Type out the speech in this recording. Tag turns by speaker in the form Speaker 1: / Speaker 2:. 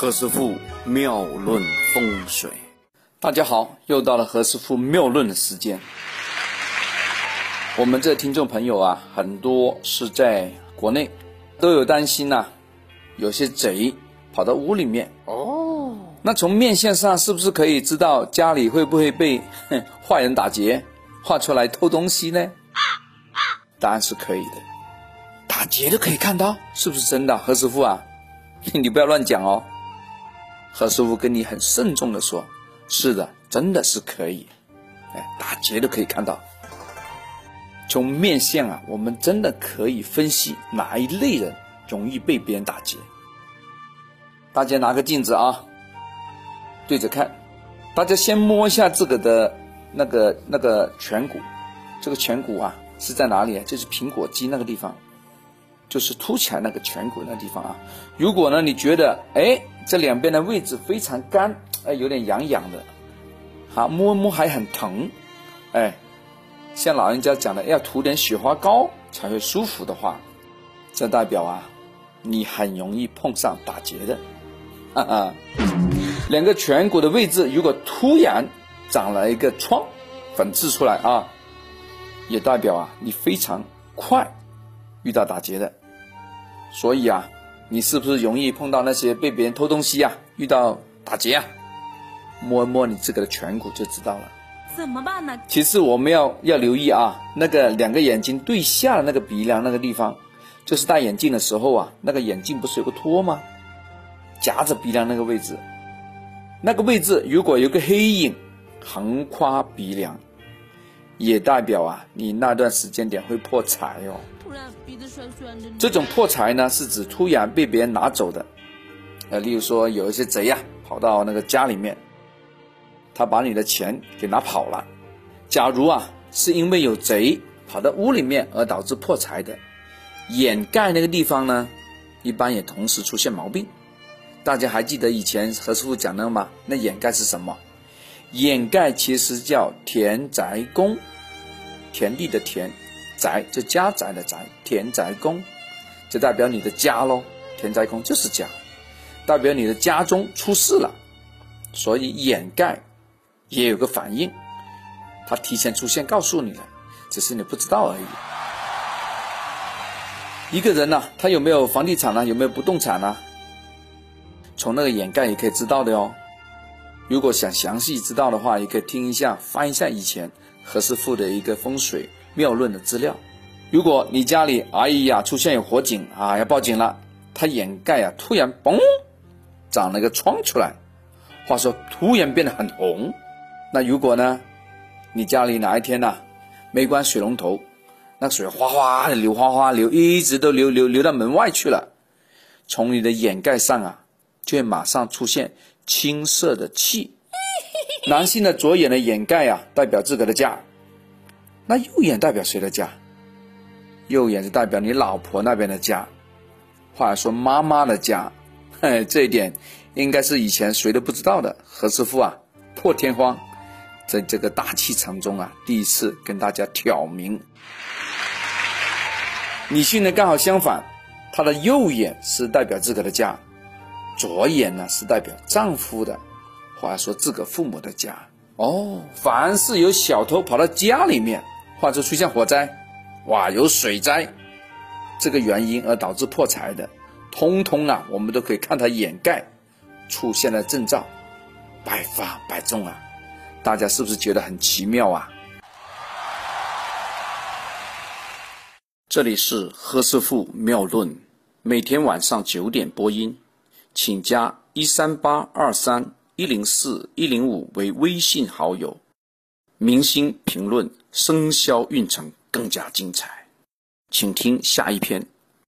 Speaker 1: 何师傅妙论风水，大家好，又到了何师傅妙论的时间。我们这听众朋友啊，很多是在国内，都有担心呐、有些贼跑到屋里面哦。那从面相上是不是可以知道家里会不会被哼坏人打劫，画出来偷东西呢？答案是可以的，打劫都可以看到，是不是真的？何师傅啊，你不要乱讲哦。何师傅跟你很慎重的说：“是的，真的是可以，哎，打劫都可以看到。从面相啊，我们真的可以分析哪一类人容易被别人打劫。大家拿个镜子啊，对着看。大家先摸一下自个的那个那个颧骨，这个颧骨啊是在哪里啊？就是苹果肌那个地方。”就是凸起来那个颧骨那地方啊。如果呢，你觉得哎这两边的位置非常干，哎有点痒痒的，好摸摸还很疼，哎，像老人家讲的要涂点雪花膏才会舒服的话，这代表啊你很容易碰上打劫的。哈哈，两个颧骨的位置如果突然长了一个疮，粉刺出来啊，也代表啊你非常快遇到打劫的。所以啊，你是不是容易碰到那些被别人偷东西啊？遇到打劫啊？摸一摸你自个的颧骨就知道了。
Speaker 2: 怎么办呢？
Speaker 1: 其次我们要要留意啊，那个两个眼睛对下的那个鼻梁那个地方，就是戴眼镜的时候啊，那个眼镜不是有个托吗？夹着鼻梁那个位置，那个位置如果有个黑影横跨鼻梁，也代表啊，你那段时间点会破财哦。这种破财呢，是指突然被别人拿走的。呃，例如说有一些贼呀、跑到那个家里面，他把你的钱给拿跑了。假如啊，是因为有贼跑到屋里面而导致破财的，掩盖那个地方呢，一般也同时出现毛病。大家还记得以前何师傅讲的吗？那掩盖是什么？掩盖其实叫田宅宫，田地的田，宅就家宅的宅，田宅宫，就代表你的家喽。田宅宫就是家，代表你的家中出事了，所以掩盖也有个反应，它提前出现告诉你了，只是你不知道而已。一个人呢、他有没有房地产呢、有没有不动产呢、从那个掩盖也可以知道的哦。如果想详细知道的话，也可以听一下、翻一下以前何师傅的一个风水妙论的资料。如果你家里哎呀出现有火警啊，要报警了，它掩盖啊突然嘣长了个疮出来，话说突然变得很红。那如果呢，你家里哪一天呐、没关水龙头，那水哗哗的流，哗哗流，一直都流流流到门外去了，从你的掩盖上啊，就会马上出现青色的气。男性的左眼的掩盖啊，代表自个的家，那右眼代表谁的家？右眼是代表你老婆那边的家，或者说妈妈的家。嘿，这一点应该是以前谁都不知道的。何师傅啊，破天荒在这个大气层中啊，第一次跟大家挑明。女性呢刚好相反，她的右眼是代表自个的家，左眼呢是代表丈夫的，或者说自个父母的家。哦，凡是有小偷跑到家里面，或者出现火灾，哇，有水灾，这个原因而导致破财的，通通啊，我们都可以看它掩盖出现了征兆，百发百中啊！大家是不是觉得很奇妙啊？这里是何师傅妙论，每天晚上九点播音，请加一三八二三一零四一零五为微信好友。明星评论生肖运程更加精彩，请听下一篇。